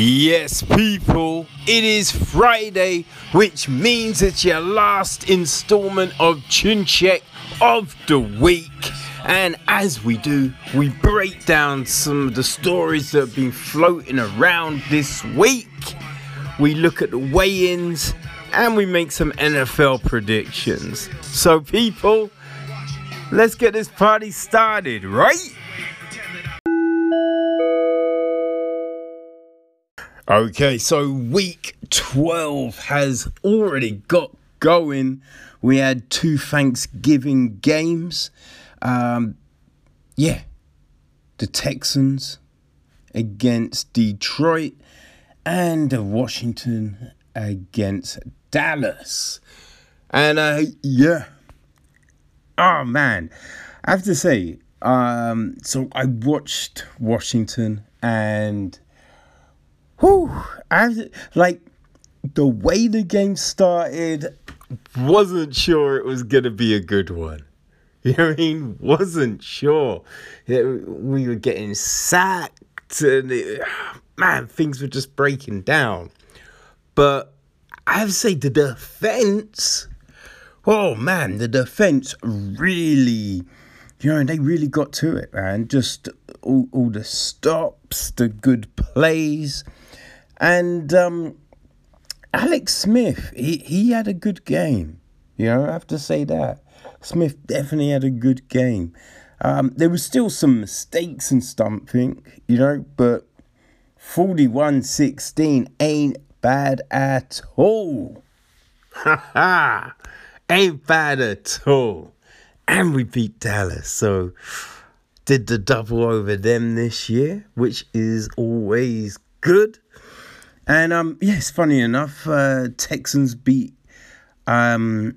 Yes, people, it is Friday, which means it's your last installment of Chin Check of the week. And as we do, we break down some of the stories that have been floating around this week. We look at the weigh ins and we make some NFL predictions. So, people, let's get this party started, right? Okay, so week 12 has already got going. We had two Thanksgiving games. Um, yeah, the Texans against Detroit and Washington against Dallas. And uh, yeah, oh man, I have to say, um, so I watched Washington and whew, I like the way the game started. Wasn't sure it was gonna be a good one. You know I mean? Wasn't sure. We were getting sacked, and it, man, things were just breaking down. But I have to say, the defense. Oh man, the defense really you know, they really got to it, man. Just all, all the stops, the good plays. And um, Alex Smith, he, he had a good game. You know, I have to say that. Smith definitely had a good game. Um, there was still some mistakes and stumping, you know, but 41 16 ain't bad at all. Ha ha! Ain't bad at all. And we beat Dallas. So, did the double over them this year, which is always good. And um, yes, funny enough, uh, Texans beat. Um,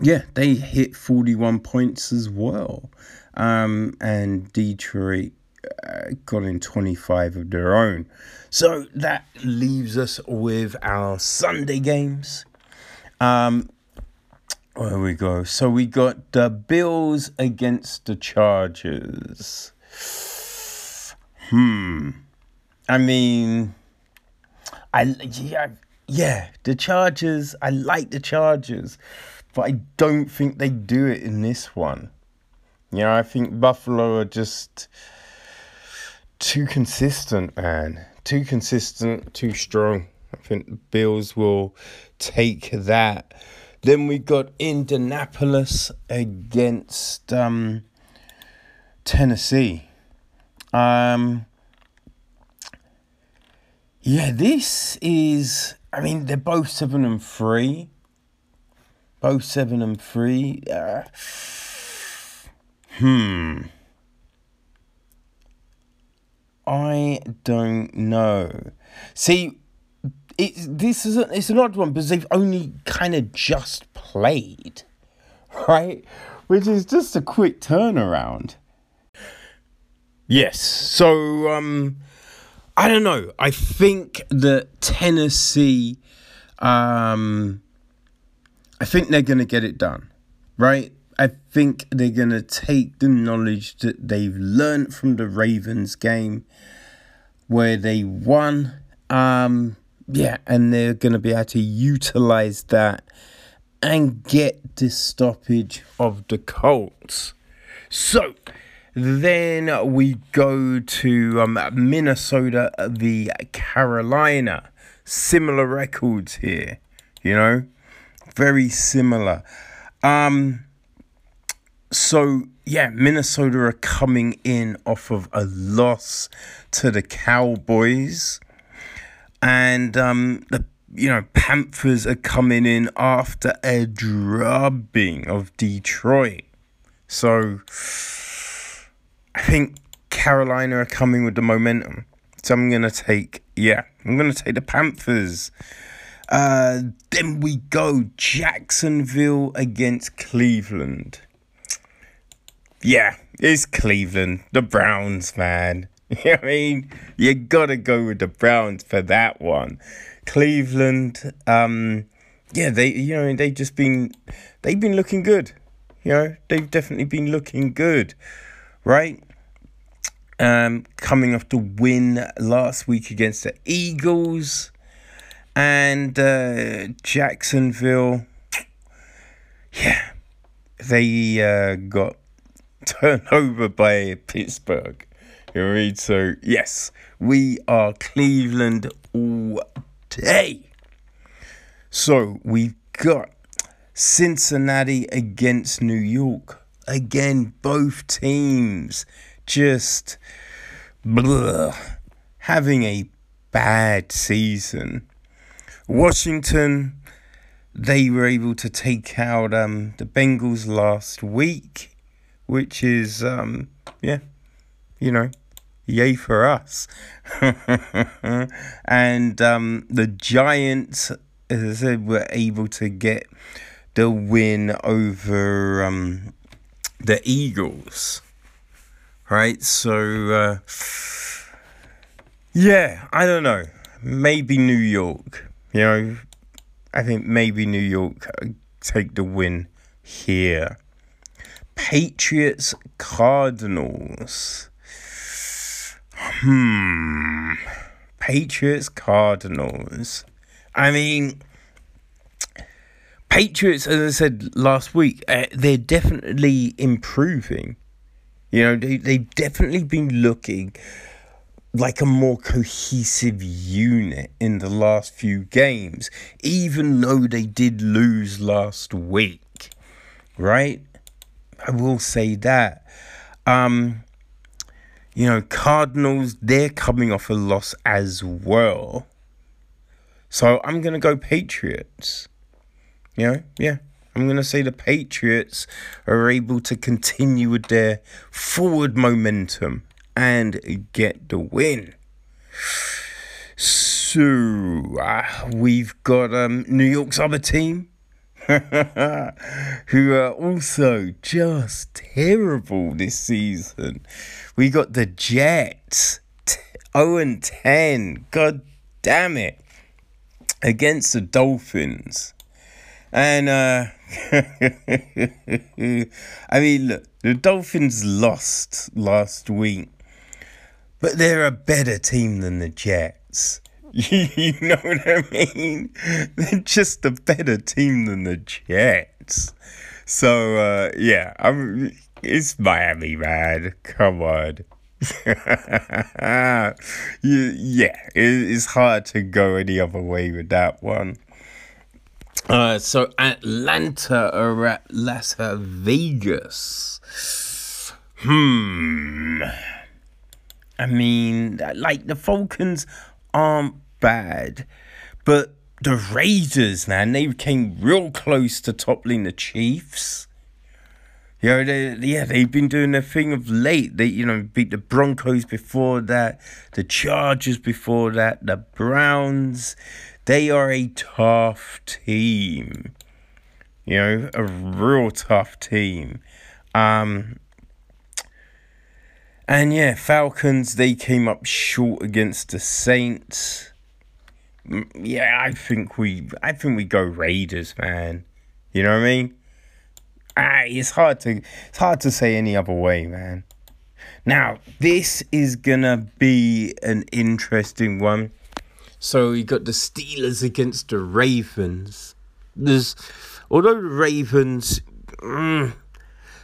yeah, they hit forty-one points as well, um, and Detroit uh, got in twenty-five of their own. So that leaves us with our Sunday games. Um, where we go? So we got the Bills against the Chargers. Hmm. I mean I yeah, yeah, the Chargers. I like the Chargers, but I don't think they do it in this one. You know, I think Buffalo are just too consistent, man. Too consistent, too strong. I think the Bills will take that. Then we got Indianapolis against um, Tennessee. Um, yeah, this is. I mean, they're both seven and three. Both seven and three. Uh, hmm. I don't know. See, it, this is a, it's an odd one because they've only kind of just played, right? Which is just a quick turnaround. Yes. So um I don't know. I think that Tennessee, um, I think they're going to get it done, right? I think they're going to take the knowledge that they've learned from the Ravens game where they won. Um, yeah, and they're going to be able to utilize that and get the stoppage of the Colts. So, then we go to um, Minnesota the Carolina. Similar records here, you know, very similar. Um, so yeah, Minnesota are coming in off of a loss to the Cowboys, and um, the you know Panthers are coming in after a drubbing of Detroit. So I think Carolina are coming with the momentum. So I'm going to take, yeah, I'm going to take the Panthers. Uh, then we go Jacksonville against Cleveland. Yeah, it's Cleveland. The Browns, man. You know I mean? You gotta go with the Browns for that one. Cleveland, um, yeah, they you know, they just been they've been looking good. You know, they've definitely been looking good. Right? Um, coming off the win last week against the Eagles. And uh, Jacksonville, yeah, they uh, got turned over by Pittsburgh. You read? So, yes, we are Cleveland all day. So, we've got Cincinnati against New York. Again, both teams just blah, having a bad season. Washington, they were able to take out um, the Bengals last week, which is, um, yeah, you know, yay for us. and um, the Giants, as I said, were able to get the win over um, the Eagles. Right, so uh, yeah, I don't know. Maybe New York. You know, I think maybe New York uh, take the win here. Patriots Cardinals. Hmm. Patriots Cardinals. I mean, Patriots, as I said last week, uh, they're definitely improving. You know, they, they've definitely been looking like a more cohesive unit in the last few games, even though they did lose last week. Right? I will say that. Um, you know, Cardinals, they're coming off a loss as well. So I'm going to go Patriots. You know, yeah. I'm going to say the Patriots are able to continue with their forward momentum and get the win. So uh, we've got um, New York's other team, who are also just terrible this season. We got the Jets, 0 and 10. God damn it. Against the Dolphins. And uh, I mean, the Dolphins lost last week, but they're a better team than the Jets. you know what I mean? They're just a better team than the Jets. So uh, yeah, I'm. It's Miami, man. Come on. yeah, it's hard to go any other way with that one. Uh, so Atlanta or at Las Vegas. Hmm. I mean, like the Falcons aren't bad, but the Raiders, man, they came real close to toppling the Chiefs. You know, they, yeah, they've been doing their thing of late. They, you know, beat the Broncos before that, the Chargers before that, the Browns. They are a tough team. You know, a real tough team. Um, and yeah, Falcons, they came up short against the Saints. Yeah, I think we I think we go Raiders, man. You know what I mean? Ah, it's hard to it's hard to say any other way, man. Now, this is gonna be an interesting one so you got the Steelers against the Ravens. There's, although the Ravens, mm,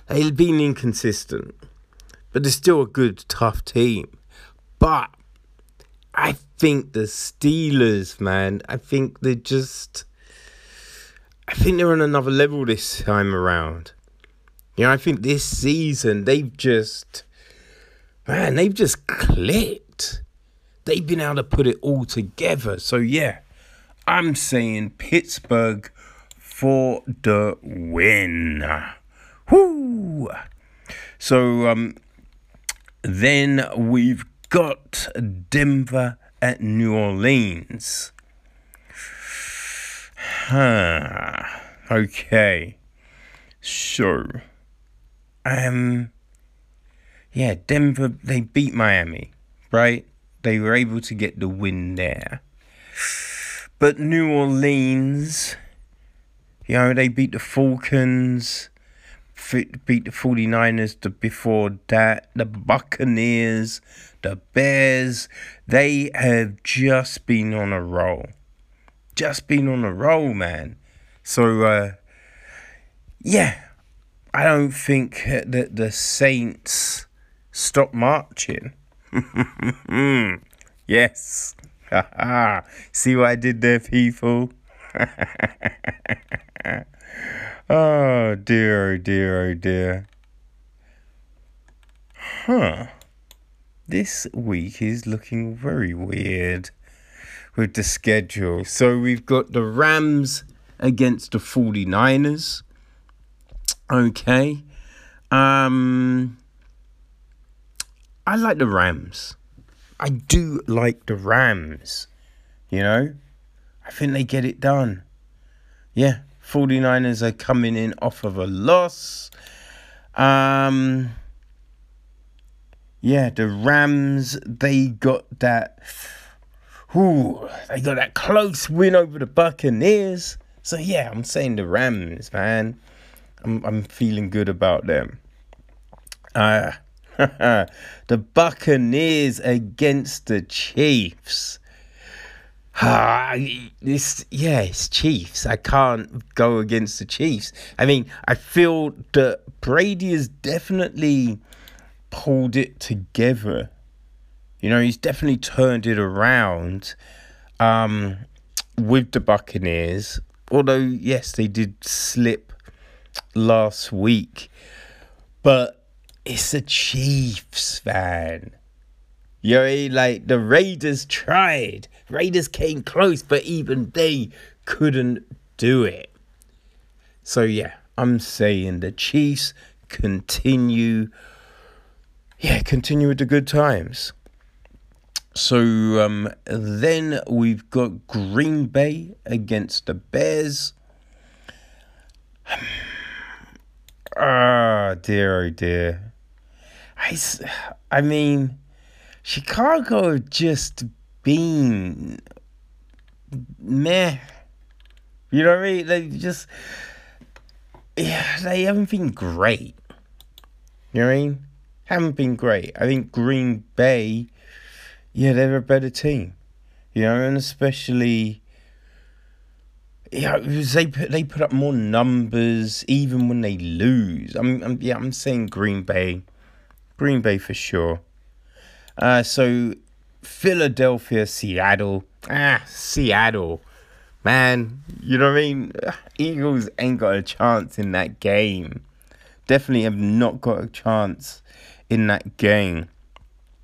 they've been inconsistent, but they're still a good, tough team. But I think the Steelers, man, I think they're just, I think they're on another level this time around. You know, I think this season they've just, man, they've just clicked they've been able to put it all together. So yeah, I'm saying Pittsburgh for the win. Whoo! So um, then we've got Denver at New Orleans. Huh. Okay. So, um, yeah, Denver, they beat Miami, right? They were able to get the win there. But New Orleans, you know, they beat the Falcons. beat the 49ers the, before that, the Buccaneers, the Bears. They have just been on a roll. Just been on a roll, man. So, uh, yeah, I don't think that the Saints stop marching. yes. See what I did there, people? oh dear, oh dear, oh dear. Huh. This week is looking very weird with the schedule. So we've got the Rams against the 49ers. Okay. Um I like the Rams. I do like the Rams. You know? I think they get it done. Yeah, 49ers are coming in off of a loss. Um Yeah, the Rams, they got that Ooh, they got that close win over the Buccaneers. So yeah, I'm saying the Rams, man. I'm I'm feeling good about them. Uh the Buccaneers against the Chiefs. This yeah, it's Chiefs. I can't go against the Chiefs. I mean, I feel that Brady has definitely pulled it together. You know, he's definitely turned it around um, with the Buccaneers. Although, yes, they did slip last week, but it's a Chiefs, fan. You know, like the Raiders tried, Raiders came close, but even they couldn't do it. So yeah, I'm saying the Chiefs continue. Yeah, continue with the good times. So um, then we've got Green Bay against the Bears. Oh dear, oh dear. I, I mean, Chicago just been meh. You know what I mean? They just, yeah, they haven't been great. You know what I mean? Haven't been great. I think Green Bay yeah, they're a better team. You know, and especially yeah, they put they put up more numbers even when they lose. I'm, I'm yeah, I'm saying Green Bay, Green Bay for sure. Uh, so Philadelphia, Seattle, ah, Seattle, man, you know what I mean? Eagles ain't got a chance in that game. Definitely have not got a chance in that game.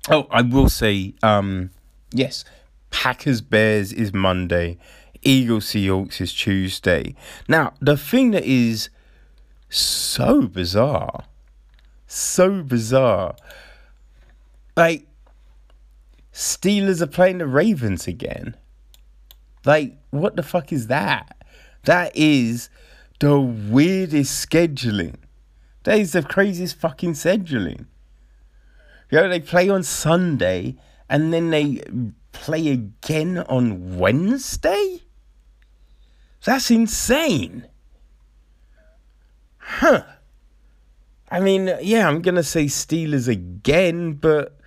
Oh, I will say, um, yes, Packers Bears is Monday, Eagles Seahawks is Tuesday. Now, the thing that is so bizarre, so bizarre, like Steelers are playing the Ravens again. Like, what the fuck is that? That is the weirdest scheduling. That is the craziest fucking scheduling. You know, they play on Sunday and then they play again on Wednesday? That's insane. Huh. I mean, yeah, I'm gonna say Steelers again, but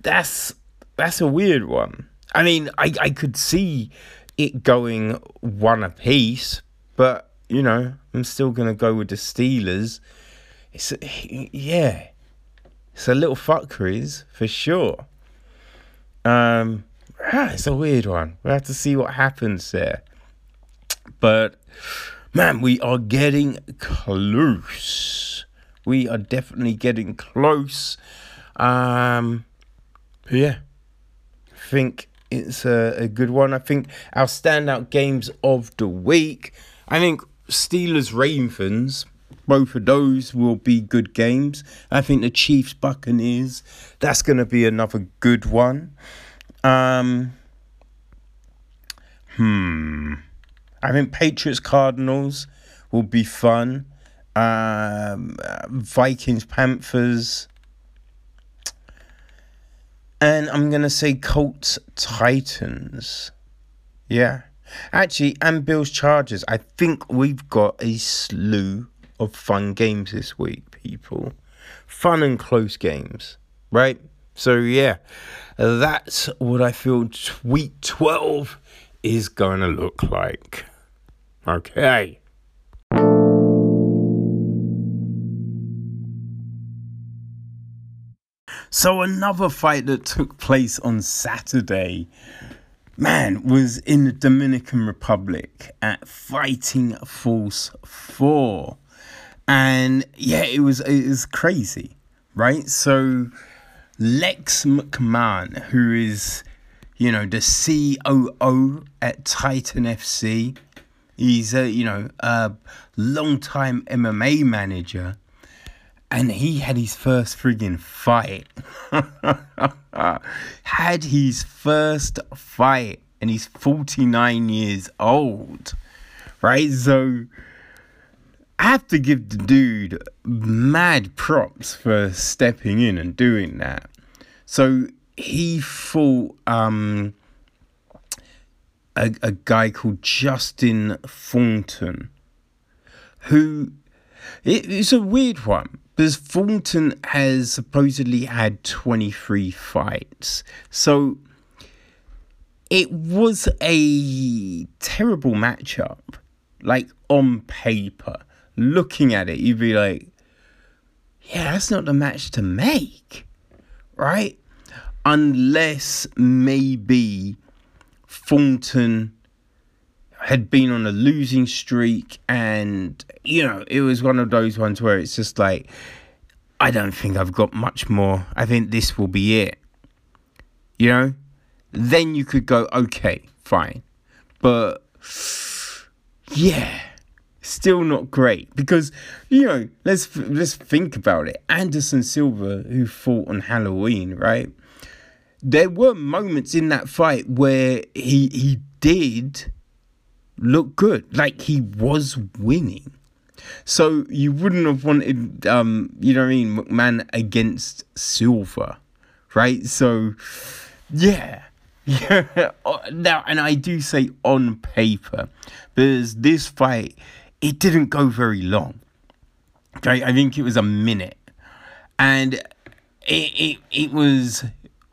that's that's a weird one. I mean, I, I could see it going one apiece, but you know, I'm still gonna go with the Steelers. It's yeah. It's a little fuckeries for sure. Um, ah, it's a weird one. We will have to see what happens there. But man, we are getting close. We are definitely getting close. Um, yeah, I think it's a, a good one. I think our standout games of the week. I think Steelers Ravens both of those will be good games. I think the Chiefs Buccaneers, that's going to be another good one. Um, hmm. I think Patriots Cardinals will be fun. Um, Vikings Panthers. And I'm going to say Colts Titans. Yeah. Actually, and Bills Chargers. I think we've got a slew of fun games this week, people. Fun and close games, right? So, yeah, that's what I feel week 12 is going to look like. Okay. So another fight that took place on Saturday, man, was in the Dominican Republic at Fighting Force 4. And yeah, it was it was crazy, right? So Lex McMahon, who is, you know, the COO at Titan FC, he's a, you know, a long-time MMA manager and he had his first friggin' fight. had his first fight, and he's 49 years old, right? So I have to give the dude mad props for stepping in and doing that. So he fought um, a, a guy called Justin Thornton, who it, it's a weird one because Thornton has supposedly had 23 fights. So it was a terrible matchup. Like on paper, looking at it, you'd be like, yeah, that's not the match to make, right? Unless maybe Thornton had been on a losing streak and you know it was one of those ones where it's just like i don't think i've got much more. I think this will be it. You know? Then you could go okay fine. But yeah still not great. Because you know let's let's think about it. Anderson silva who fought on halloween right there were moments in that fight where he he did look good. Like he was winning. So you wouldn't have wanted, um, you know what I mean, McMahon against Silva, right? So, yeah, yeah. now, and I do say on paper, because this fight, it didn't go very long. I think it was a minute, and it it, it was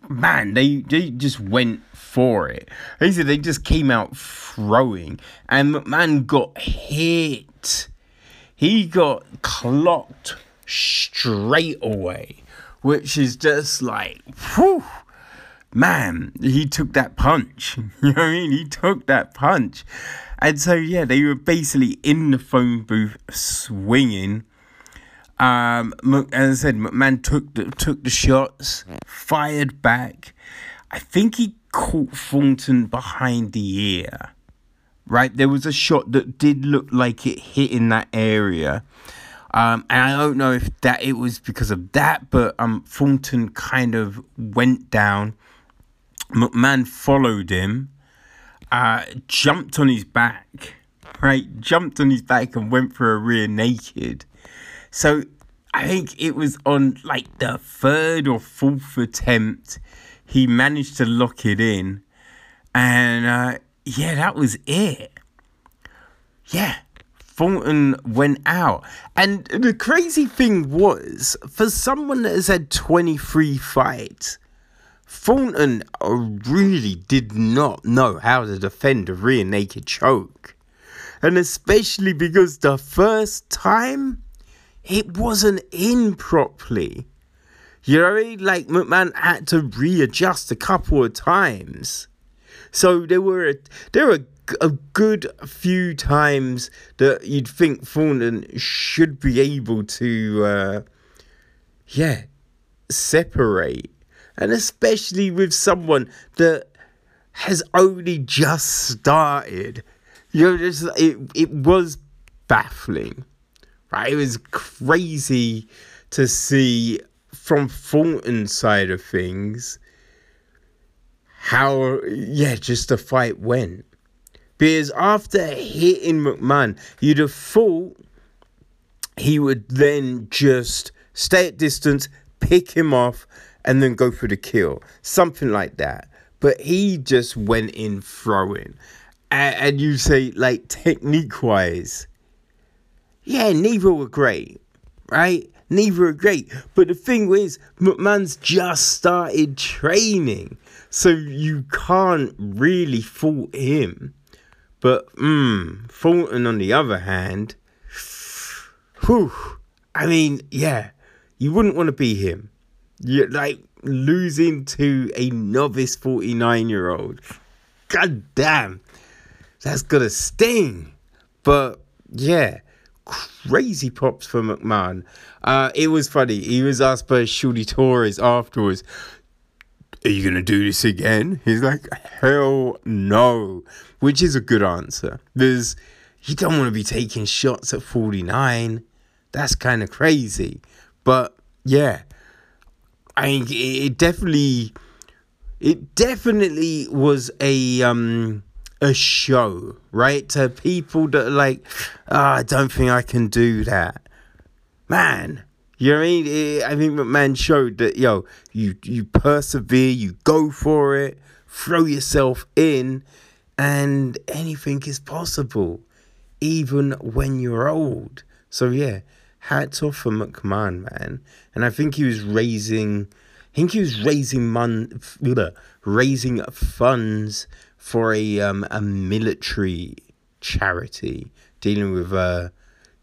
man, they they just went for it. They said they just came out throwing, and McMahon got hit. He got clocked straight away, which is just like, whew, man, he took that punch. You know what I mean? He took that punch. And so, yeah, they were basically in the phone booth swinging. Um, as I said, McMahon took the, took the shots, fired back. I think he caught Thornton behind the ear. Right, there was a shot that did look like it hit in that area. Um, and I don't know if that it was because of that, but um, Thornton kind of went down. McMahon followed him, uh, jumped on his back, right? Jumped on his back and went for a rear naked. So I think it was on like the third or fourth attempt he managed to lock it in. And uh, yeah, that was it. Yeah, Thornton went out. And the crazy thing was, for someone that has had 23 fights, Thornton really did not know how to defend a rear naked choke. And especially because the first time, it wasn't in properly. You know, like McMahon had to readjust a couple of times. So there were a, there were a good few times that you'd think Thornton should be able to, uh, yeah, separate, and especially with someone that has only just started. You know, just it it was baffling, right? It was crazy to see from Thornton's side of things, how, yeah, just the fight went. Because after hitting McMahon, you'd have thought he would then just stay at distance, pick him off, and then go for the kill. Something like that. But he just went in throwing. And, and you say, like, technique wise, yeah, neither were great, right? Neither were great. But the thing is, McMahon's just started training. So you can't really fault him. But, mm, Fulton, on the other hand, whew, I mean, yeah, you wouldn't want to be him. You like losing to a novice 49 year old. God damn, that's gonna sting. But yeah, crazy props for McMahon. Uh, it was funny. He was asked by Shorty Torres afterwards, Are you going to do this again? He's like, Hell no. Which is a good answer. Because you don't want to be taking shots at 49. That's kind of crazy. But yeah, I mean, it definitely, it definitely was a, um, a show, right? To people that are like, oh, I don't think I can do that. Man, you know what I mean? I think McMahon showed that, yo, you, you persevere, you go for it, throw yourself in, and anything is possible, even when you're old. So, yeah, hats off for McMahon, man. And I think he was raising, I think he was raising mon, raising funds for a um, a military charity dealing with uh,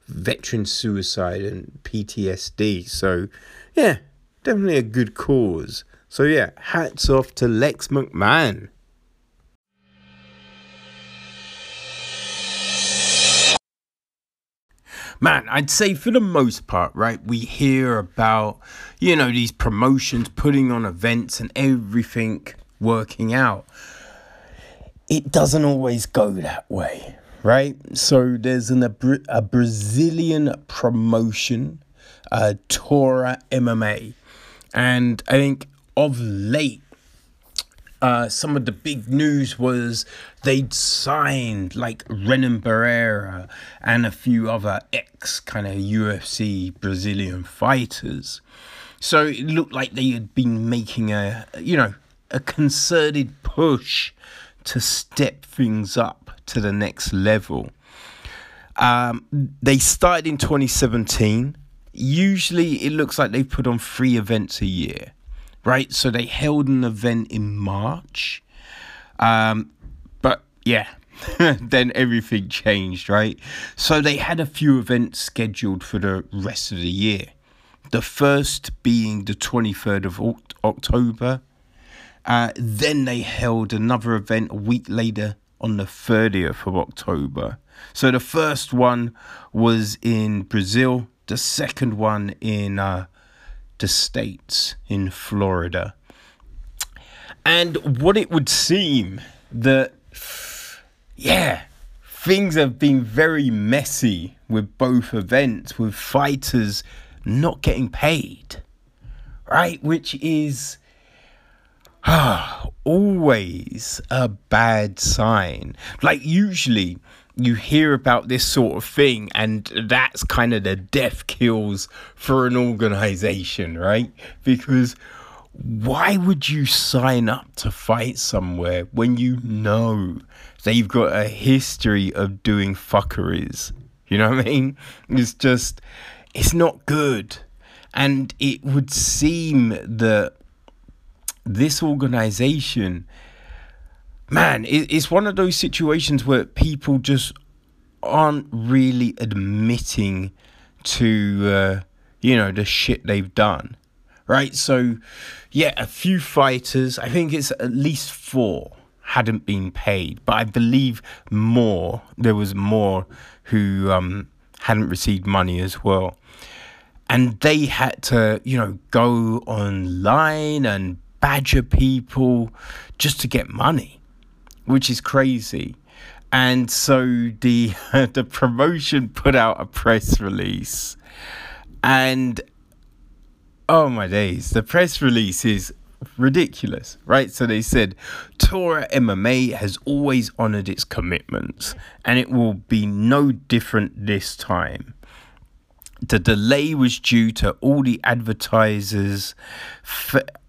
veteran suicide and PTSD. So, yeah, definitely a good cause. So, yeah, hats off to Lex McMahon. Man, I'd say for the most part, right, we hear about, you know, these promotions, putting on events and everything working out it doesn't always go that way, right? So there's an, a, a Brazilian promotion, uh, Taura MMA, and I think of late, uh, some of the big news was they'd signed like Renan Barão and a few other ex kind of UFC Brazilian fighters. So it looked like they had been making a, you know, a concerted push to step things up to the next level. Um, they started in 2017. Usually, it looks like they put on three events a year, right? So they held an event in March. Um, but yeah, then everything changed, right? So they had a few events scheduled for the rest of the year. The first being the 23rd of October uh, then they held another event a week later on the 30th of October. So the first one was in Brazil, the second one in uh, the States, in Florida. And what it would seem that, yeah, things have been very messy with both events, with fighters not getting paid, right? Which is always a bad sign. Like, usually you hear about this sort of thing, and that's kind of the death kills for an organization, right? Because why would you sign up to fight somewhere when you know they've got a history of doing fuckeries? You know what I mean? It's just, it's not good. And it would seem that this organization, man, it, it's one of those situations where people just aren't really admitting to, uh, you know, the shit they've done. Right? So, yeah, a few fighters, I think it's at least four, hadn't been paid, but I believe more, there was more who um, hadn't received money as well and they had to you know go online and badger people just to get money, which is crazy. And so the the promotion put out a press release, and oh my days, the press release is ridiculous, right? So they said Taura MMA has always honored its commitments, and it will be no different this time. The delay was due to all the advertisers,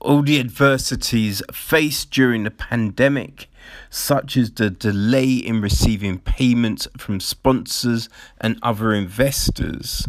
all the adversities faced during the pandemic, such as the delay in receiving payments from sponsors and other investors.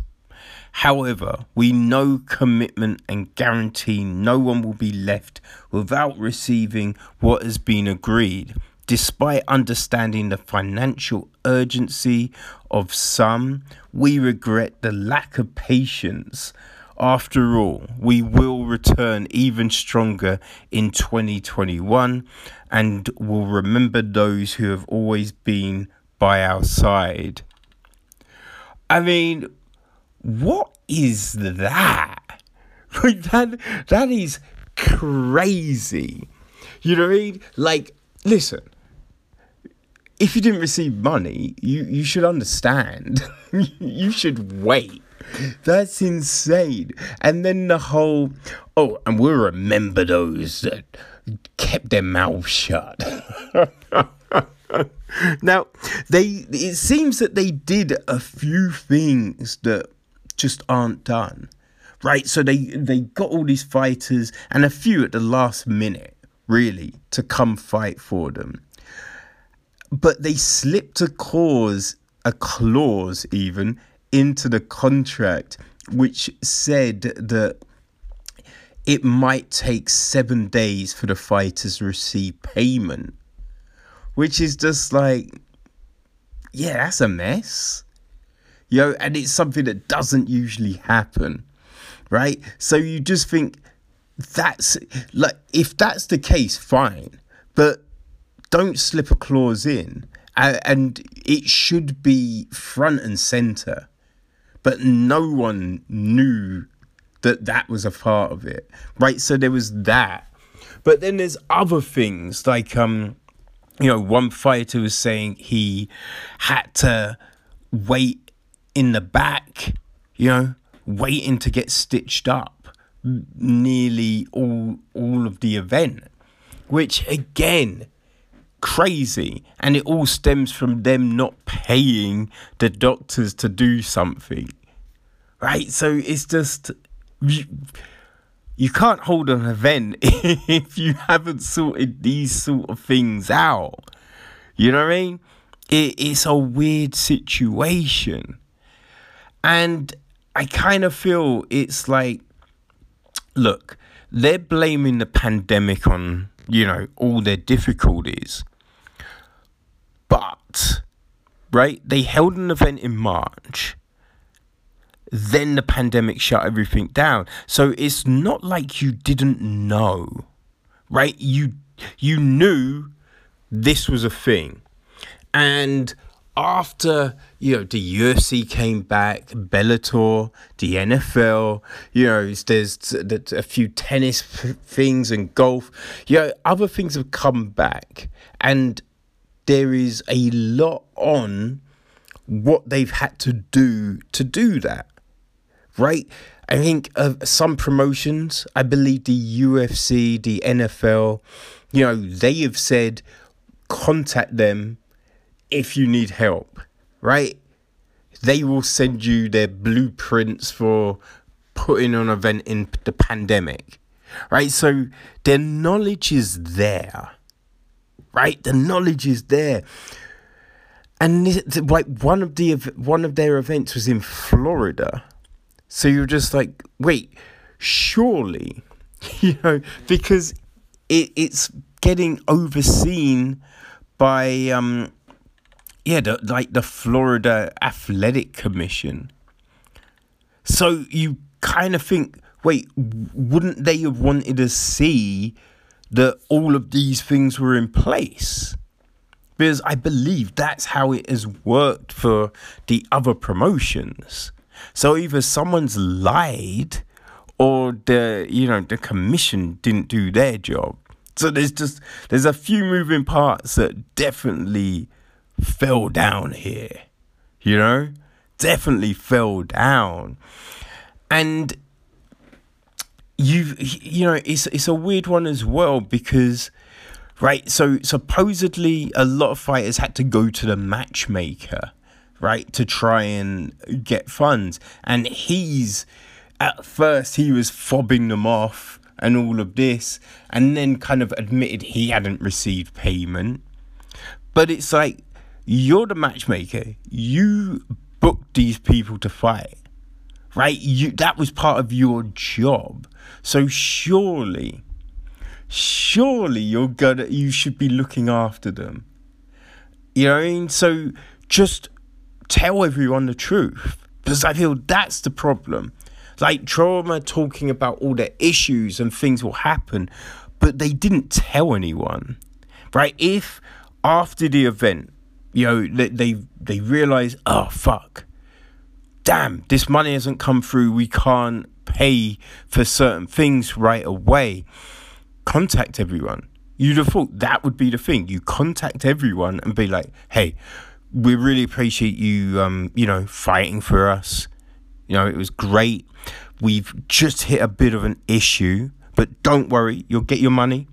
However, we know commitment and guarantee no one will be left without receiving what has been agreed Despite understanding the financial urgency of some, we regret the lack of patience. After all, we will return even stronger in 2021 and will remember those who have always been by our side. I mean, what is that? That that is crazy. You know what I mean? Like, listen, if you didn't receive money, you, you should understand. you should wait. That's insane. And then the whole, oh, and we'll remember those that kept their mouths shut. now, they it seems that they did a few things that just aren't done. Right? So they they got all these fighters and a few at the last minute, really, to come fight for them but they slipped a clause, a clause even, into the contract which said that it might take seven days for the fighters to receive payment. Which is just like, yeah, that's a mess. Yo, and it's something that doesn't usually happen, right? So you just think that's like, if that's the case, fine. But don't slip a clause in, and it should be front and center. But no one knew that that was a part of it, right? So there was that, but then there's other things like um, you know, one fighter was saying he had to wait in the back, you know, waiting to get stitched up nearly all all of the event, which again crazy. And it all stems from them not paying the doctors to do something. Right? So it's just you, you can't hold an event if you haven't sorted these sort of things out. You know what i mean? It, it's a weird situation. And i kind of feel it's like look they're blaming the pandemic on you know, all their difficulties. But, right, they held an event in March. Then the pandemic shut everything down. So it's not like you didn't know, right? You you knew this was a thing. And after you know the UFC came back, Bellator, the NFL, you know, there's a few tennis things and golf. You know, other things have come back, and there is a lot on what they've had to do to do that, right? I think of some promotions, I believe the UFC, the NFL, you know, they have said contact them if you need help, right? They will send you their blueprints for putting on an event in the pandemic, right? So their knowledge is there, right? The knowledge is there. And like one of the one of their events was in Florida, so you're just like, wait, surely, you know, because it, it's getting overseen by um yeah, the, like the Florida Athletic Commission. So you kind of think, wait, wouldn't they have wanted to see that all of these things were in place? Because I believe that's how it has worked for the other promotions. So either someone's lied or the you know the commission didn't do their job. So there's just there's a few moving parts that definitely fell down here. You know? Definitely fell down. And you you know, it's it's a weird one as well because right, so supposedly a lot of fighters had to go to the matchmaker right, to try and get funds. And he's, at first, he was fobbing them off and all of this, and then kind of admitted he hadn't received payment. But it's like, you're the matchmaker. You booked these people to fight, right? You that was part of your job. So surely, surely you're gonna you should be looking after them. You know what I mean? So just tell everyone the truth because I feel that's the problem. Like Taura talking about all the issues and things will happen, but they didn't tell anyone, right? If after the event, you know, they they, they realize, oh fuck, damn, this money hasn't come through. We can't pay for certain things right away. Contact everyone. You'd have thought that would be the thing. You contact everyone and be like, hey, we really appreciate you, um, you know, fighting for us. You know, it was great. We've just hit a bit of an issue, but don't worry, you'll get your money.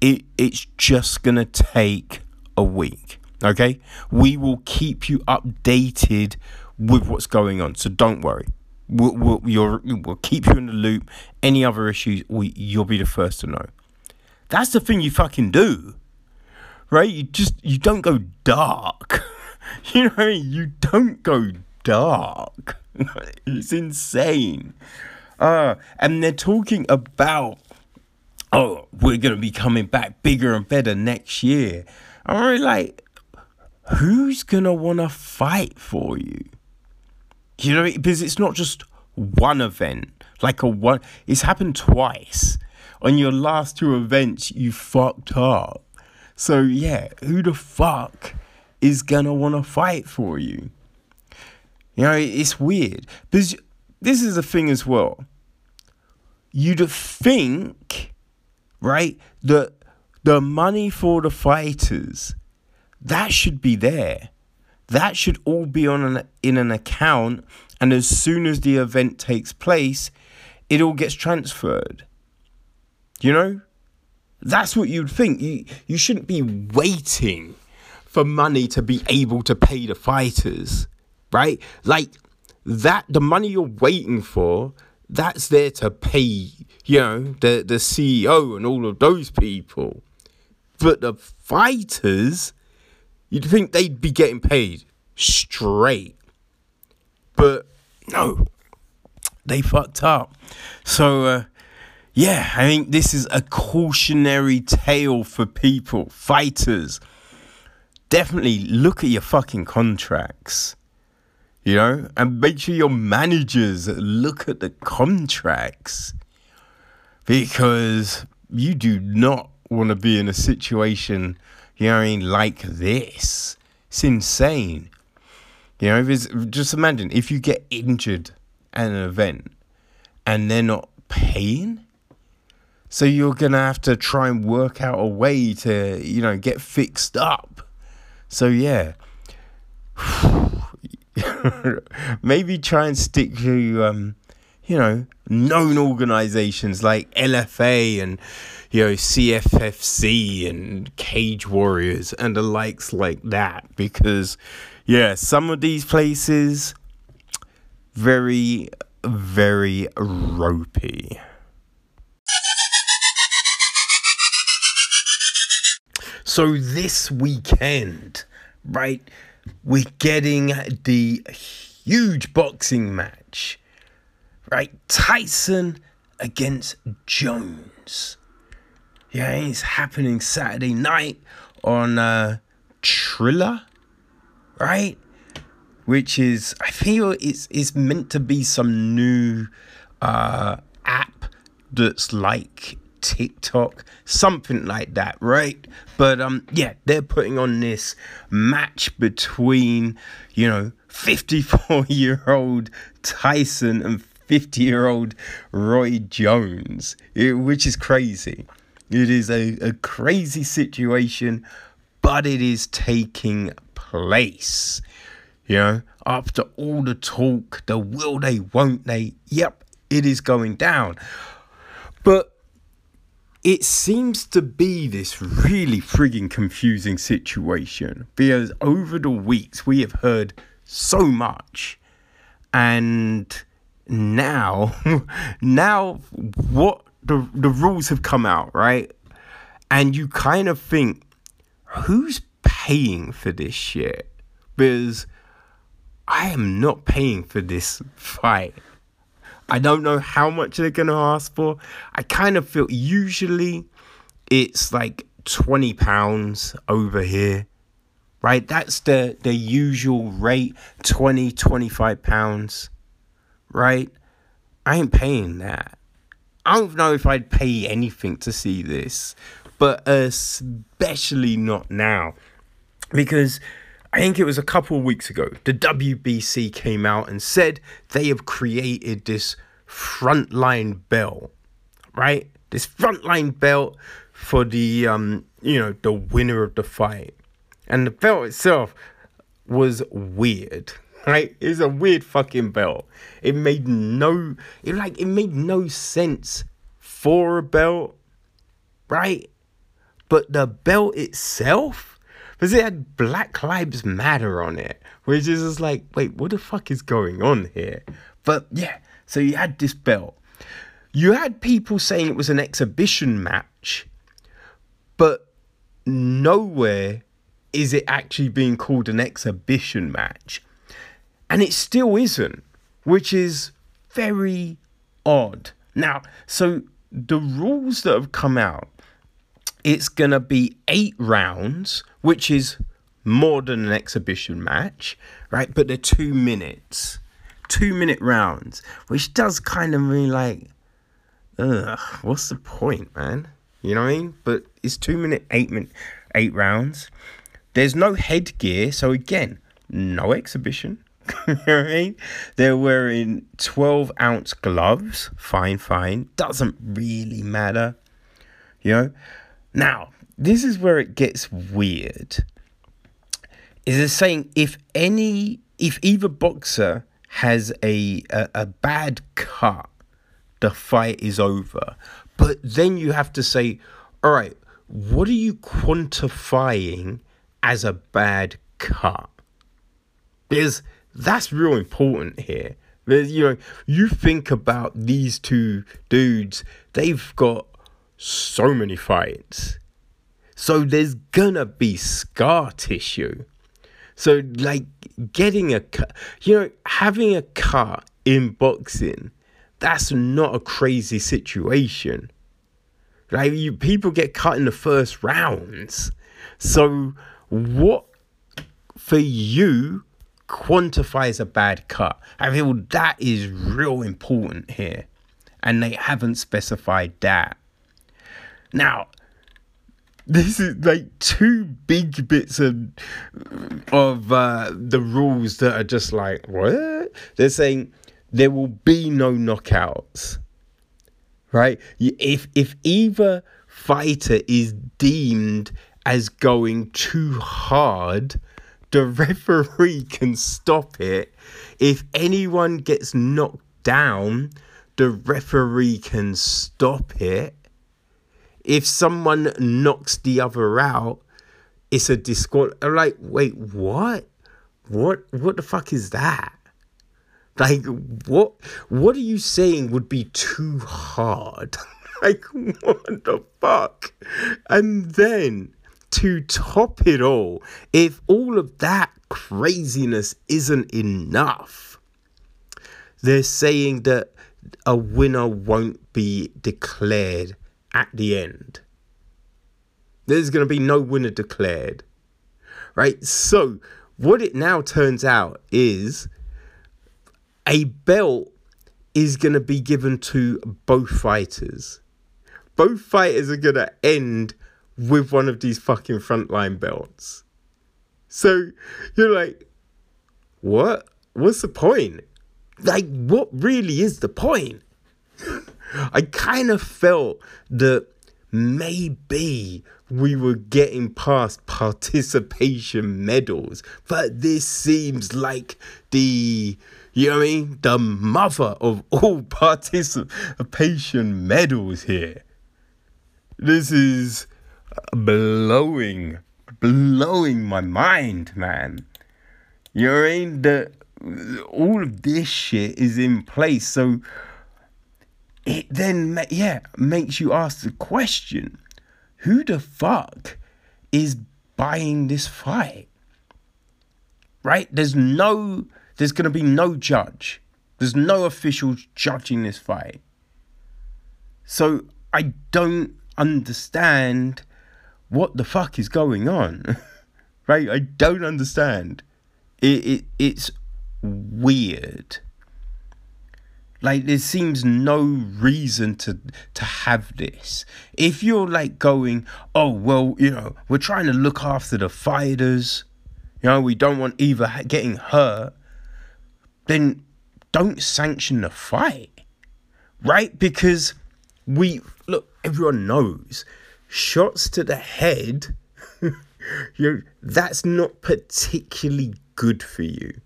It it's just gonna take a week. Okay, we will keep you updated with what's going on, so don't worry. We'll, we'll, we'll keep you in the loop. Any other issues, we, you'll be the first to know. That's the thing you fucking do, right? You just you don't go dark. you know, I mean? you don't go dark. it's insane. Uh, and they're talking about, oh, we're going to be coming back bigger and better next year. I'm really like, who's going to want to fight for you? You know, because it's not just one event, like a one, it's happened twice. On your last two events, you fucked up. So, yeah, who the fuck is want to fight for you? You know, it's weird. Because this is the thing as well. You'd think, right, that the money for the fighters, that should be there. That should all be on an, in an account, and as soon as the event takes place, it all gets transferred. You know? That's what you'd think. You, you shouldn't be waiting for money to be able to pay the fighters right? Like that, the money you're waiting for, that's there to pay, you know, the, the CEO and all of those people. But the fighters, you'd think they'd be getting paid straight. But no, they fucked up. So, uh, yeah, I think this is a cautionary tale for people, fighters. Definitely look at your fucking contracts you know, and make sure your managers look at the contracts because you do not want to be in a situation, you know, I mean, like this. It's insane. You know, just imagine if you get injured at an event and they're not paying. So you're gonna have to try and work out a way to, you know, get fixed up. So yeah. maybe try and stick to um, you know known organizations like LFA and you know CFFC and Cage Warriors and the likes like that because yeah some of these places very very ropey so this weekend right we're getting the huge boxing match, right? Tyson against Jones. Yeah, it's happening Saturday night on uh, Triller, right? Which is, I feel it's it's meant to be some new uh, app that's like TikTok, something like that, right? But um, yeah, they're putting on this match between you know 54 year old Tyson and 50 year old Roy Jones, which is crazy. It is a, a crazy situation, but it is taking place. You know, after all the talk, the will they, won't they, yep, it is going down. But it seems to be this really frigging confusing situation because over the weeks we have heard so much. And now, now what the the rules have come out, right? And you kind of think, who's paying for this shit? Because I am not paying for this fight. I don't know how much they're gonna ask for. I kind of feel usually it's like 20 pounds over here right that's the the usual rate 20 25 pounds right i ain't paying that i don't know if i'd pay anything to see this but especially not now because I think it was a couple of weeks ago, the WBC came out and said they have created this frontline belt, right? This frontline belt for the um, you know, the winner of the fight. And the belt itself was weird. Right? It's a weird fucking belt. It made no it like it made no sense for a belt, right? But the belt itself because it had Black Lives Matter on it, which is just like, wait, what the fuck is going on here? But yeah, so you had this belt. You had people saying it was an exhibition match, but nowhere is it actually being called an exhibition match. And it still isn't, which is very odd. Now, so the rules that have come out it's going to be eight rounds, which is more than an exhibition match, right? But they're two minutes, two minute rounds, which does kind of mean like, ugh, what's the point, man? You know what I mean? But it's two minute, eight minute, eight rounds. There's no headgear, so again, no exhibition. mean? They're wearing 12 ounce gloves. Fine, fine. Doesn't really matter. You know? Now, this is where it gets weird. Is it saying if any, if either boxer has a, a, a bad cut, the fight is over. But then you have to say, all right, what are you quantifying as a bad cut? Because that's real important here. There's, you know, you think about these two dudes, they've got so many fights. So there's gonna be scar tissue. So like getting a cut, you know, having a cut in boxing, that's not a crazy situation. Like you, people get cut in the first rounds. So what for you quantifies a bad cut? I feel that is real important here, and they haven't specified that. Now, this is like two big bits of of uh, the rules that are just like what they're saying there will be no knockouts right if if either fighter is deemed as going too hard the referee can stop it if anyone gets knocked down the referee can stop it if someone knocks the other out, it's a disqual. I'm like, wait, what? What? What the fuck is that? Like, what? What are you saying would be too hard? like, what the fuck? And then to top it all, if all of that craziness isn't enough, they're saying that a winner won't be declared at the end. There's going to be no winner declared. Right? So, what it now turns out is a belt is going to be given to both fighters. Both fighters are going to end with one of these fucking frontline belts. So, you're like, what? What's the point? Like, what really is the point? I kind of felt that maybe we were getting past participation medals, but this seems like the you know what I mean? The mother of all participation medals here. This is blowing, blowing my mind, man. You know what I mean? The all of this shit is in place, so it then yeah makes you ask the question: Who the fuck is buying this fight? Right? There's no, there's gonna be no judge. There's no officials judging this fight. So I don't understand what the fuck is going on. right? I don't understand. It, it it's weird. Like there seems no reason to to have this. If you're like going, oh well, you know, we're trying to look after the fighters, you know, we don't want either getting hurt, then don't sanction the fight, right? Because we look, everyone knows shots to the head, you that's not particularly good for you,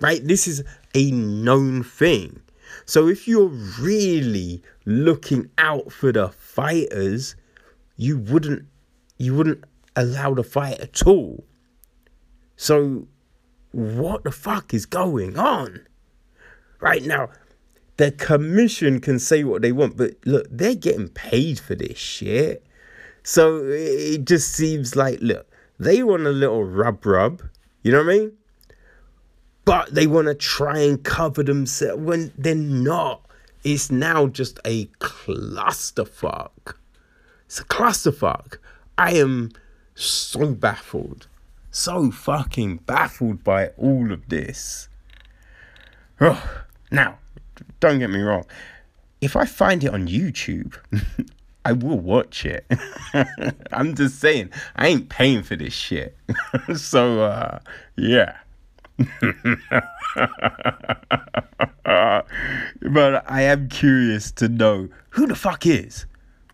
right? This is a known thing so if you're really looking out for the fighters, you wouldn't you wouldn't allow the fight at all. So what the fuck is going on? Right now, the commission can say what they want, but look, they're getting paid for this shit. So it just seems like, look, they want a little rub rub. You know what I mean? but they want to try and cover themselves when they're not. It's now just a clusterfuck. It's a clusterfuck. I am so baffled. So fucking baffled by all of this. Now, don't get me wrong. If I find it on YouTube, I will watch it. I'm just saying, I ain't paying for this shit. so, uh, yeah. but I am curious to know who the fuck is?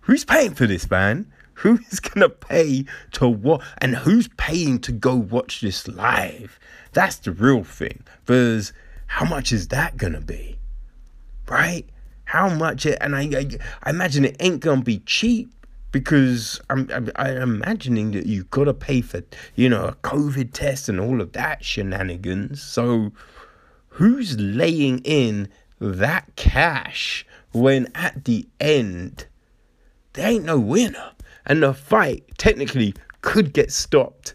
Who's paying for this, man? Who is gonna pay to what? And who's paying to go watch this live? That's the real thing. Because how much is that gonna be? Right? How much? It, and I, I, I imagine it ain't gonna be cheap because I'm, I'm, I'm imagining that you've got to pay for you know a COVID test and all of that shenanigans. So who's laying in that cash when at the end there ain't no winner and the fight technically could get stopped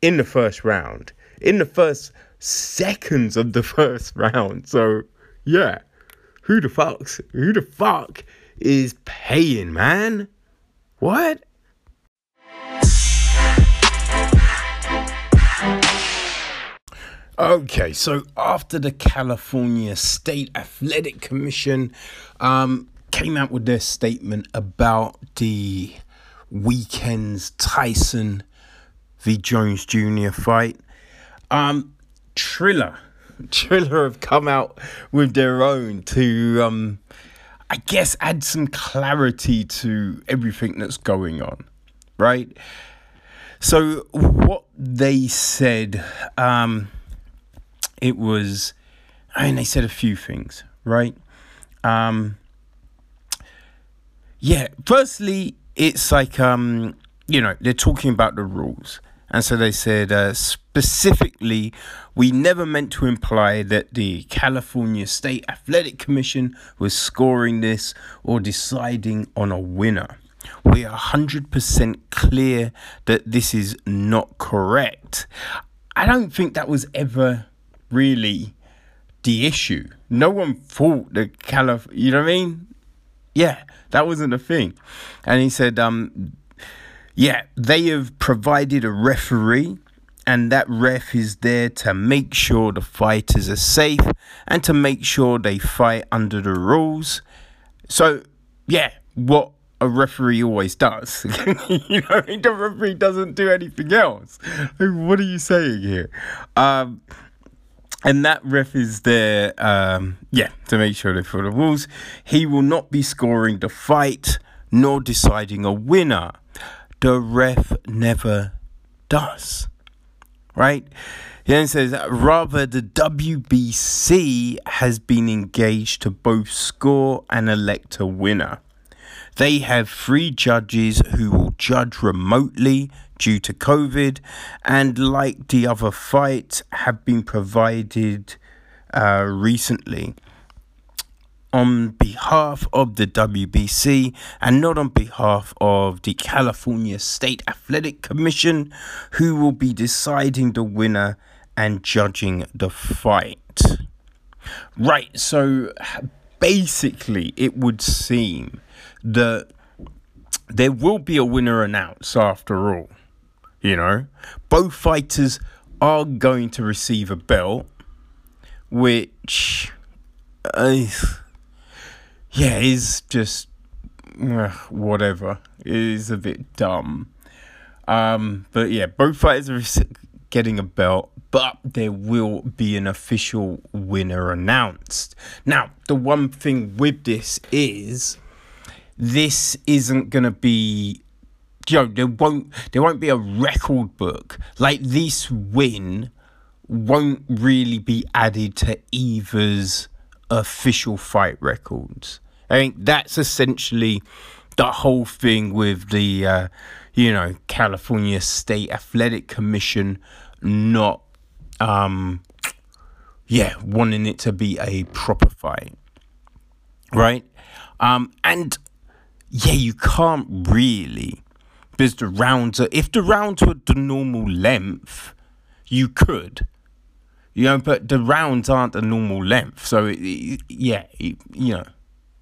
in the first round in the first seconds of the first round. So yeah, who the fuck's who the fuck is paying, man? What? Okay, so after the California State Athletic Commission um, came out with their statement about the weekend's Tyson v Jones Jr. fight, um, Triller, Triller have come out with their own to um, I guess, add some clarity to everything that's going on, right? So, what they said, um, it was, I mean, they said a few things, right? Um, yeah, firstly, it's like, um, you know, they're talking about the rules. And so they said uh, specifically, we never meant to imply that the California State Athletic Commission was scoring this or deciding on a winner. We are 100% clear that this is not correct. I don't think that was ever really the issue. No one thought that Calif, you know what I mean? Yeah, that wasn't a thing. And he said, um, yeah, they have provided a referee, and that ref is there to make sure the fighters are safe and to make sure they fight under the rules. So, yeah, what a referee always does. you know, the referee doesn't do anything else. Like, what are you saying here? Um, and that ref is there, um, yeah, to make sure they follow the rules. He will not be scoring the fight nor deciding a winner the ref never does. Right? He then says, rather, the WBC has been engaged to both score and elect a winner. They have three judges who will judge remotely due to COVID, and like the other fights, have been provided uh, recently on behalf of the WBC and not on behalf of the California State Athletic Commission, who will be deciding the winner and judging the fight. Right, so basically, it would seem that there will be a winner announced after all. You know, both fighters are going to receive a belt, which. Uh, yeah, is just uh, whatever. Is a bit dumb. Um, but yeah, both fighters are getting a belt, but there will be an official winner announced. Now, the one thing with this is this isn't gonna be you know, there won't there won't be a record book. Like this win won't really be added to either's official fight records. I think that's essentially the whole thing with the, uh, you know, California State Athletic Commission not, um, yeah, wanting it to be a proper fight, right? Um, and yeah, you can't really, because the rounds are, if the rounds were the normal length, you could, you know, but the rounds aren't the normal length. So, it, it, yeah, it, you know,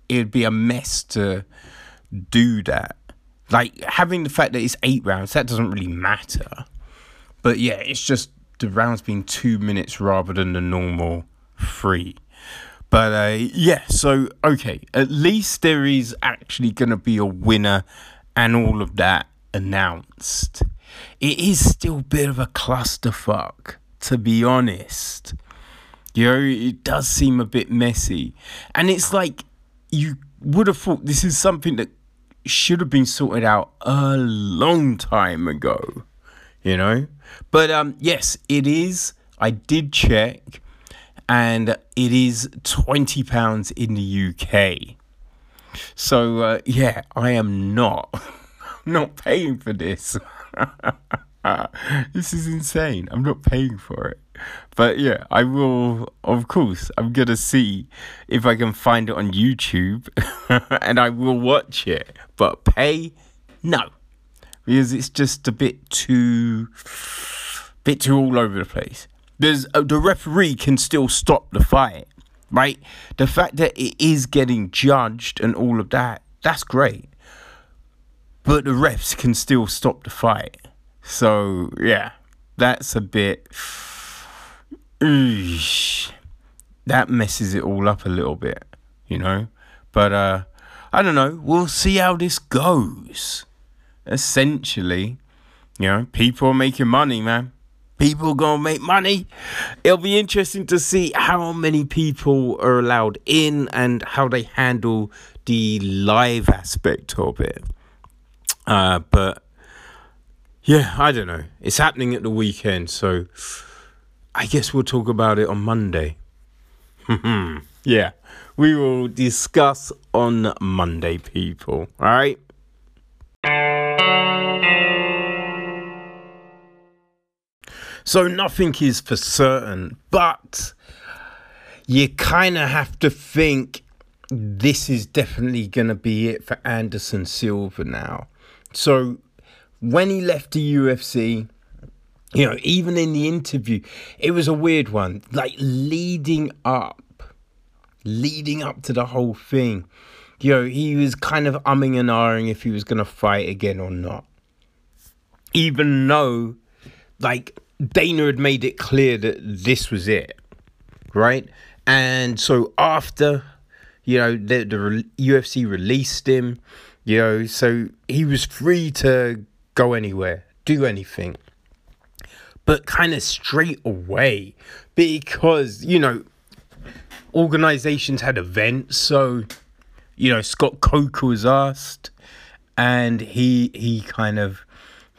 it'd be a mess to do that. Like, having the fact that it's eight rounds, that doesn't really matter. But yeah, it's just the rounds being two minutes rather than the normal three. But uh, yeah, so okay, at least there is actually going to be a winner and all of that announced. It is still a bit of a clusterfuck to be honest. You know, it does seem a bit messy. And it's like you would have thought this is something that should have been sorted out a long time ago. You know? But um yes, it is. I did check and it is 20 pounds in the UK. So uh, yeah, I am not not paying for this. this is insane. I'm not paying for it. But yeah, I will, of course, I'm going to see if I can find it on YouTube and I will watch it. But pay, no. Because it's just a bit too, bit too all over the place. There's, uh, the referee can still stop the fight, right? The fact that it is getting judged and all of that, that's great. But the refs can still stop the fight so yeah, that's a bit. That messes it all up a little bit, you know. But uh, I don't know. We'll see how this goes. Essentially, you know, people are making money, man. People gonna make money. It'll be interesting to see how many people are allowed in and how they handle the live aspect of it. Uh, but yeah, I don't know. It's happening at the weekend, so I guess we'll talk about it on Monday. yeah, we will discuss on Monday, people. All right. So nothing is for certain, but you kind of have to think this is definitely going to be it for Anderson Silva now. So when he left the UFC, you know, even in the interview, it was a weird one. Like leading up, leading up to the whole thing, you know, he was kind of umming and ahhing if he was going to fight again or not. Even though, like, Dana had made it clear that this was it, right? And so after, you know, the, the UFC released him, you know, so he was free to go anywhere, do anything. But kind of straight away, because, you know, organizations had events. So, you know, Scott Coker was asked, and he he kind of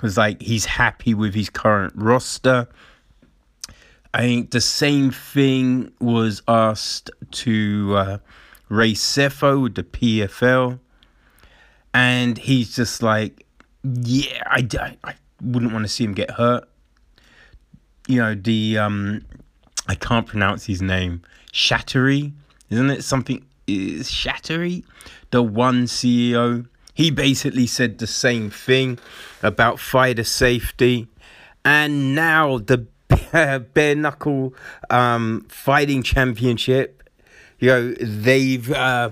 was like he's happy with his current roster. I think the same thing was asked to uh, Ray Sefo with the PFL. and he's just like, yeah, I, I, I wouldn't want to see him get hurt. You know, the um, I can't pronounce his name. Chatri, isn't it something? Is Chatri the one CEO? He basically said the same thing about fighter safety, and now the bare knuckle um, fighting championship. You know, they've uh,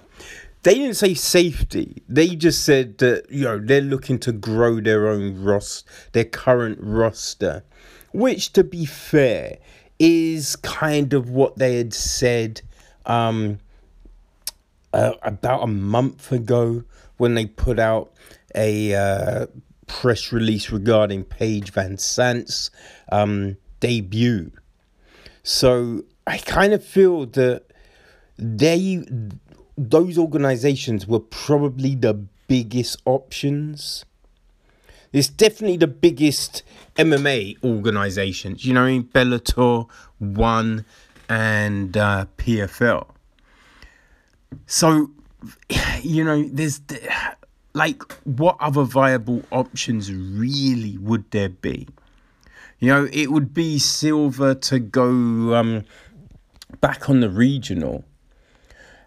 they didn't say safety. They just said that you know they're looking to grow their own roster, their current roster, which, to be fair, is kind of what they had said um, uh, about a month ago when they put out a uh, press release regarding Paige VanZant's um, debut. So I kind of feel that they those organizations were probably the biggest options. It's definitely the biggest MMA organizations. You know, in Bellator, One, and uh, PFL. So, you know, there's like, what other viable options really would there be? You know, it would be Silva to go um, back on the regional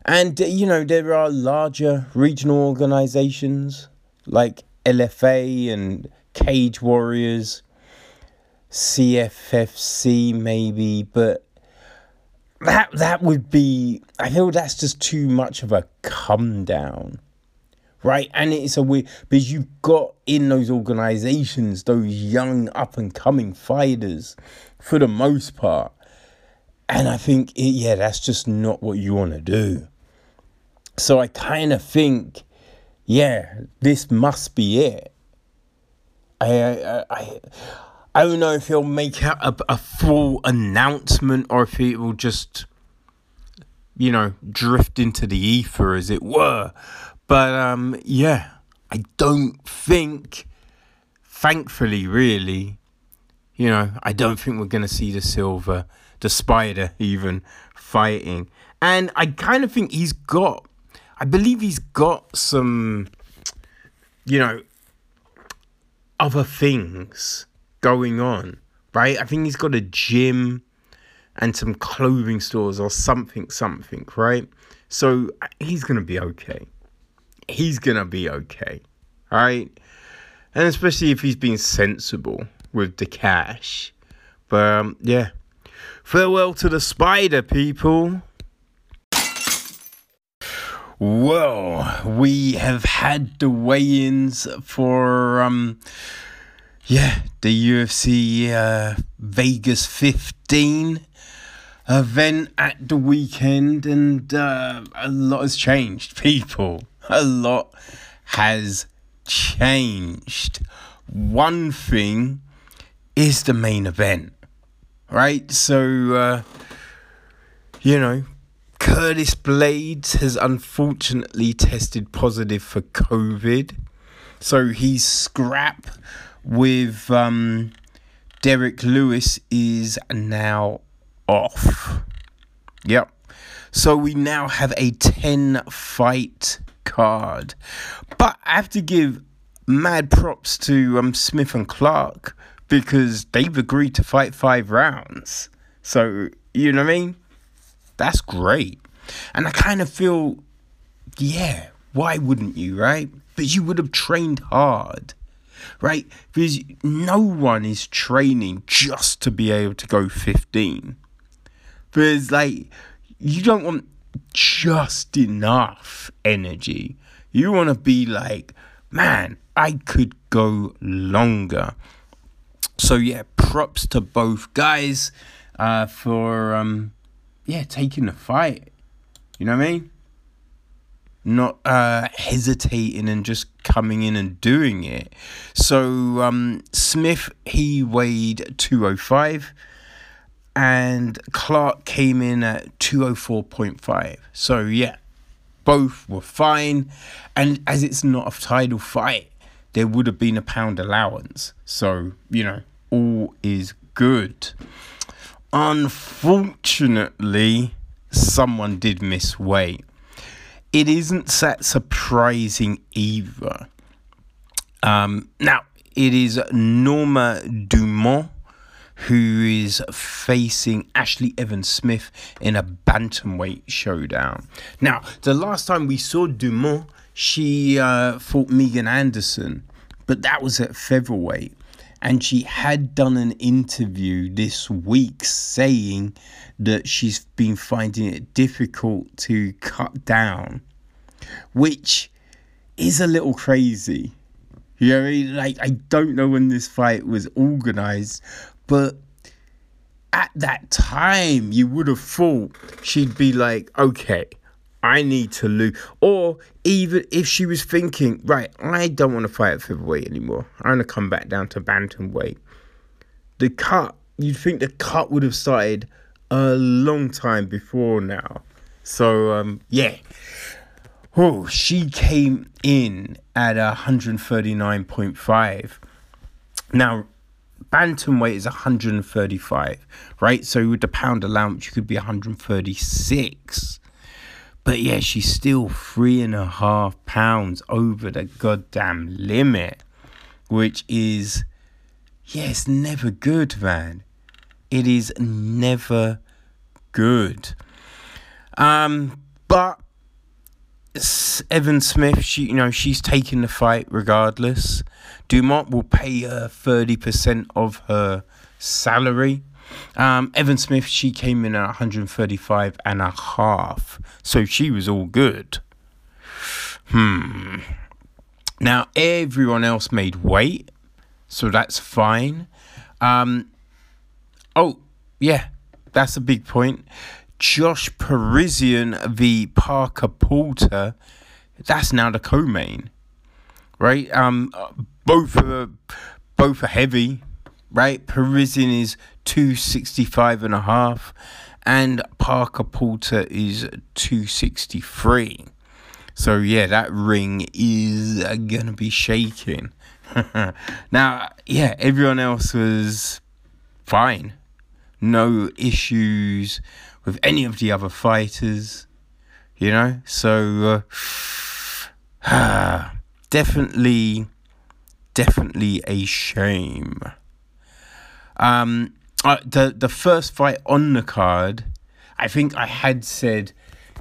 and, uh, you know, there are larger regional organizations like LFA and Cage Warriors, CFFC maybe, but that that would be I feel that's just too much of a come down. Right? And it's a weird because you've got in those organizations those young up and coming fighters for the most part. And I think it, yeah, that's just not what you want to do. So I kind of think, yeah, this must be it. I, I, I, I don't know if he'll make a, a full announcement or if he will just, you know, drift into the ether, as it were. But um, yeah, I don't think, thankfully, really, you know, I don't think we're going to see the Silva, the Spider, even fighting. And I kind of think he's got I believe he's got some, you know, other things going on, right? I think he's got a gym and some clothing stores or something, something, right? So he's gonna be okay. He's gonna be okay, right? And especially if he's being sensible with the cash. But um, yeah, farewell to the spider, people. Well, we have had the weigh-ins for um, yeah, the UFC uh, Vegas 15 event at the weekend, and uh, a lot has changed, people. A lot has changed. One thing is the main event, right? So, uh, you know, Curtis Blaydes has unfortunately tested positive for COVID. So he's scrap with um, Derrick Lewis is now off. Yep. So we now have a 10 fight card. But I have to give mad props to um, Smith and Clark because they've agreed to fight five rounds. So, you know what I mean? That's great. And I kind of feel, yeah, why wouldn't you, right? But you would have trained hard, right? Because no one is training just to be able to go 15. Because, like, you don't want just enough energy. You want to be like, man, I could go longer. So, yeah, props to both guys uh, for um, yeah, taking the fight. You know what I mean? Not uh, hesitating and just coming in and doing it. So um, Smith he weighed two oh five, and Clark came in at two oh four point five. So yeah, both were fine, and as it's not a title fight, there would have been a pound allowance. So you know, all is good. Unfortunately, someone did miss weight. it isn't that surprising either. Um, now, it is Norma Dumont who is facing Ashlee Evans-Smith in a bantamweight showdown. Now, the last time we saw Dumont, she uh, fought Megan Anderson, but that was at featherweight. And she had done an interview this week saying that she's been finding it difficult to cut down, which is a little crazy. You know, I mean? like I don't know when this fight was organized, but at that time you would have thought she'd be like, okay, I need to lose. Or even if she was thinking, right, I don't want to fight at featherweight anymore. I'm gonna come back down to bantamweight. The cut, you'd think the cut would have started a long time before now. So um, yeah. Oh, she came in at 139.5. Now, bantamweight is 135, right? So with the pound allowance, you could be 136. But yeah, she's still three and a half pounds over the goddamn limit, which is, yeah, it's never good, man. It is never good. Um, but Evan Smith, she you know she's taking the fight regardless. Dumont will pay her thirty percent of her salary. Um, Evan Smith, she came in at 135 and a half, so she was all good. Hmm. Now everyone else made weight, so that's fine. Um. Oh yeah, that's a big point. Josh Parisian v Parker Porter, that's now the co-main, right? Um, both are both are heavy, right? Parisian is 265 and a half and Parker Porter is 263. So yeah, that ring is to be shaking. now, yeah, everyone else was fine. No issues with any of the other fighters, you know. So uh, definitely, definitely a shame. Um, uh, the the first fight on the card, I think I had said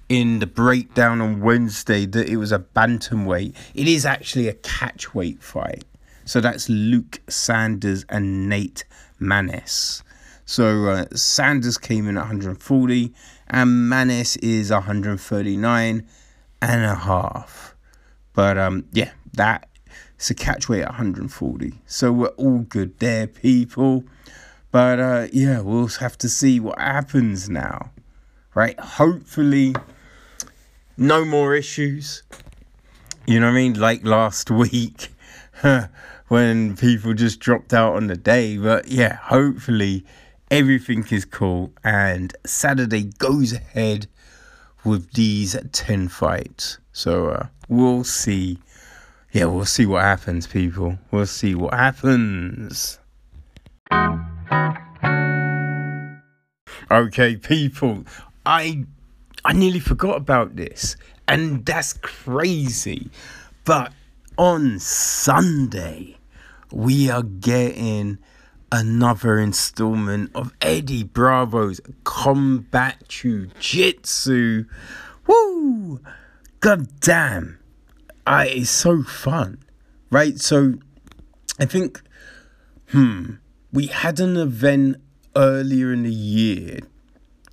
in the breakdown on Wednesday that it was a bantamweight. It is actually a catchweight fight. So that's Luke Sanders and Nate Maness. So uh, Sanders came in at 140 and Maness is 139 and a half. But um, yeah, that it's a catchweight at 140. So we're all good there, people. But uh, yeah, we'll have to see what happens now, right? Hopefully, no more issues. You know what I mean? Like last week when people just dropped out on the day. But yeah, hopefully everything is cool, and Saturday goes ahead with these 10 fights. So uh, we'll see. Yeah, we'll see what happens, people. We'll see what happens. Okay, people. I I nearly forgot about this, and that's crazy. But on Sunday, we are getting another installment of Eddie Bravo's Combat Jiu Jitsu. Woo! God damn. I, it's so fun. Right? So, I think, hmm, we had an event earlier in the year.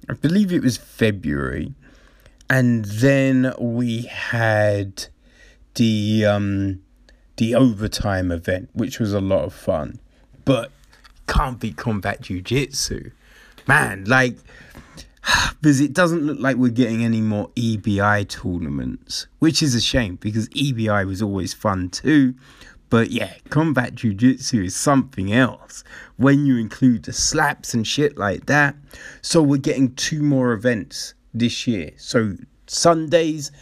I believe it was February. And then we had the um the overtime event, which was a lot of fun. But can't beat combat jiu-jitsu man like because it doesn't look like we're getting any more EBI tournaments, which is a shame because EBI was always fun too. But yeah, combat jiu-jitsu is something else when you include the slaps and shit like that. So we're getting two more events this year. So Sundays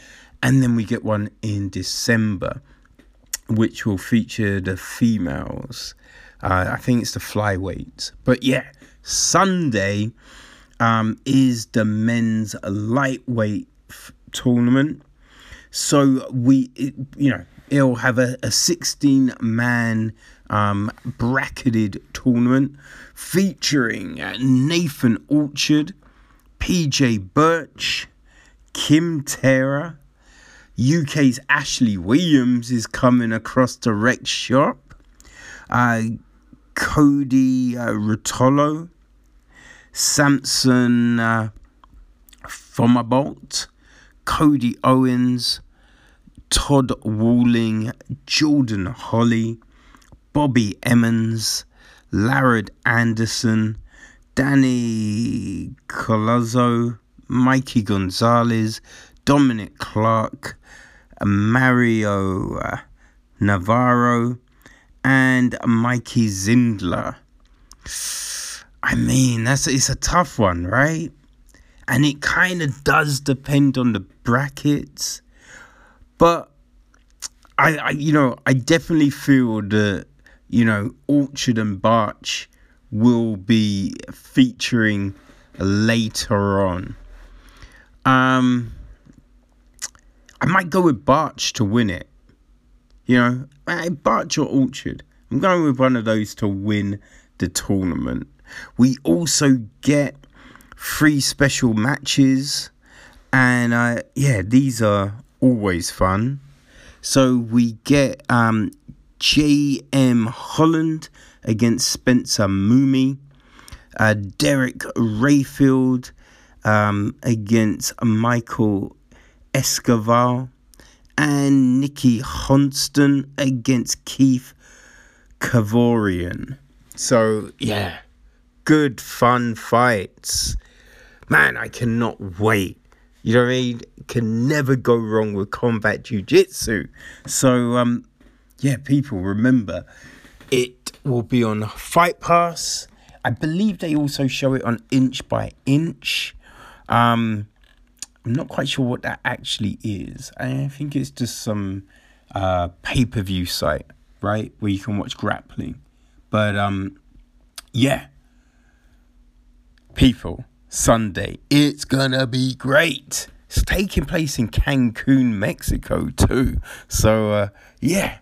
and then we get one in December which will feature the females uh, I think it's the flyweight. But yeah, Sunday um, is the men's lightweight f- tournament. So we, you know, it'll have a, a 16 man um, bracketed tournament featuring Nathan Orchard, PJ Birch, Kim Taylor. UK's Ashley Williams is coming across the rec shop. Uh, Cody uh, Rotolo, Samson uh, Fomabolt, Cody Owens, Todd Walling, Jordan Holly, Bobby Emmons, Larrad Anderson, Danny Colazzo, Mikey Gonzalez, Dominic Clark, Mario uh, Navarro, and Mikey Zindler. I mean, that's it's a tough one, right? And it kind of does depend on the brackets, but I, I, you know, I definitely feel that you know Orchard and Barch will be featuring later on. Um, I might go with Barch to win it. You know, Barch or Orchard. I'm going with one of those to win the tournament. We also get three special matches, and uh, yeah, these are always fun. So we get um, J.M. Holland against Spencer Mooney, uh, Derek Rayfield um, against Michael Escobar, and Nikki Honston against Keith Kavorian. So, yeah, good, fun fights. Man, I cannot wait. You know what I mean? Can never go wrong with combat jiu-jitsu. So, um, yeah, people, remember, it will be on Fight Pass. I believe they also show it on Inch by Inch. Um, I'm not quite sure what that actually is. I think it's just some uh, pay-per-view site, right, where you can watch grappling. But um, yeah, people, Sunday, it's gonna be great. It's taking place in Cancun, Mexico, too. So uh, yeah,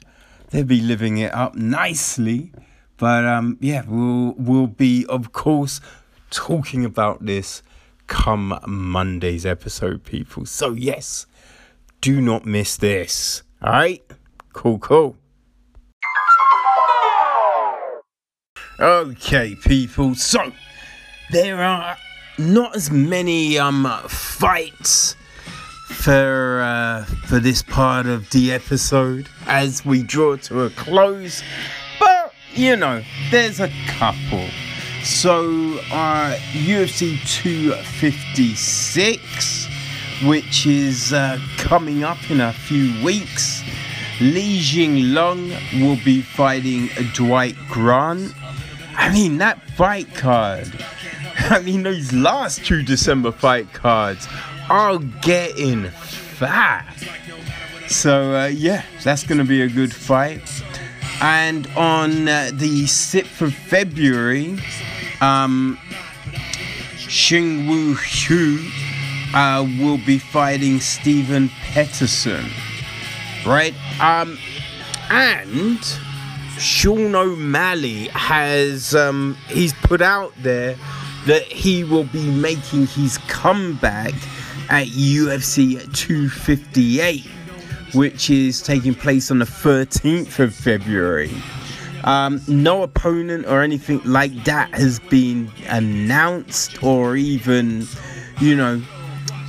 they'll be living it up nicely. But um, yeah, we'll we'll be of course talking about this come Monday's episode, people. So yes, do not miss this. All right, cool, cool. Okay, people. So there are not as many um fights for uh, for this part of the episode as we draw to a close, but you know, there's a couple. So, uh, UFC 256, which is uh, coming up in a few weeks. Li Jingliang will be fighting Dwight Grant. I mean, that fight card. I mean, those last two December fight cards are getting fat. So, uh, yeah, that's going to be a good fight. And on uh, the 6th of February, um, Xing Wu Hu uh, will be fighting Stephen Peterson. Right? Um, and Sean O'Malley has um, he's put out there that he will be making his comeback at UFC 258, which is taking place on the 13th of February. Um, no opponent or anything like that has been announced or even, you know,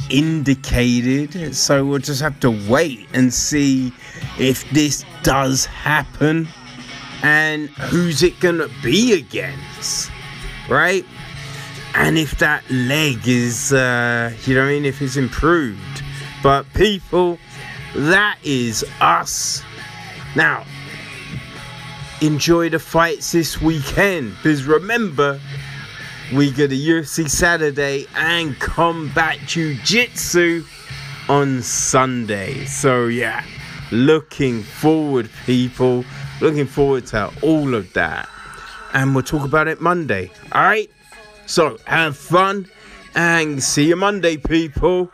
indicated. So we'll just have to wait and see if this does happen and who's it gonna be against, right? And if that leg is, uh, you know I mean, if it's improved. But people, that is us. Now, enjoy the fights this weekend. Because remember, we got a UFC Saturday and Combat Jiu Jitsu on Sunday. So, yeah, looking forward, people. Looking forward to all of that. And we'll talk about it Monday. All right? So, have fun and see you Monday, people.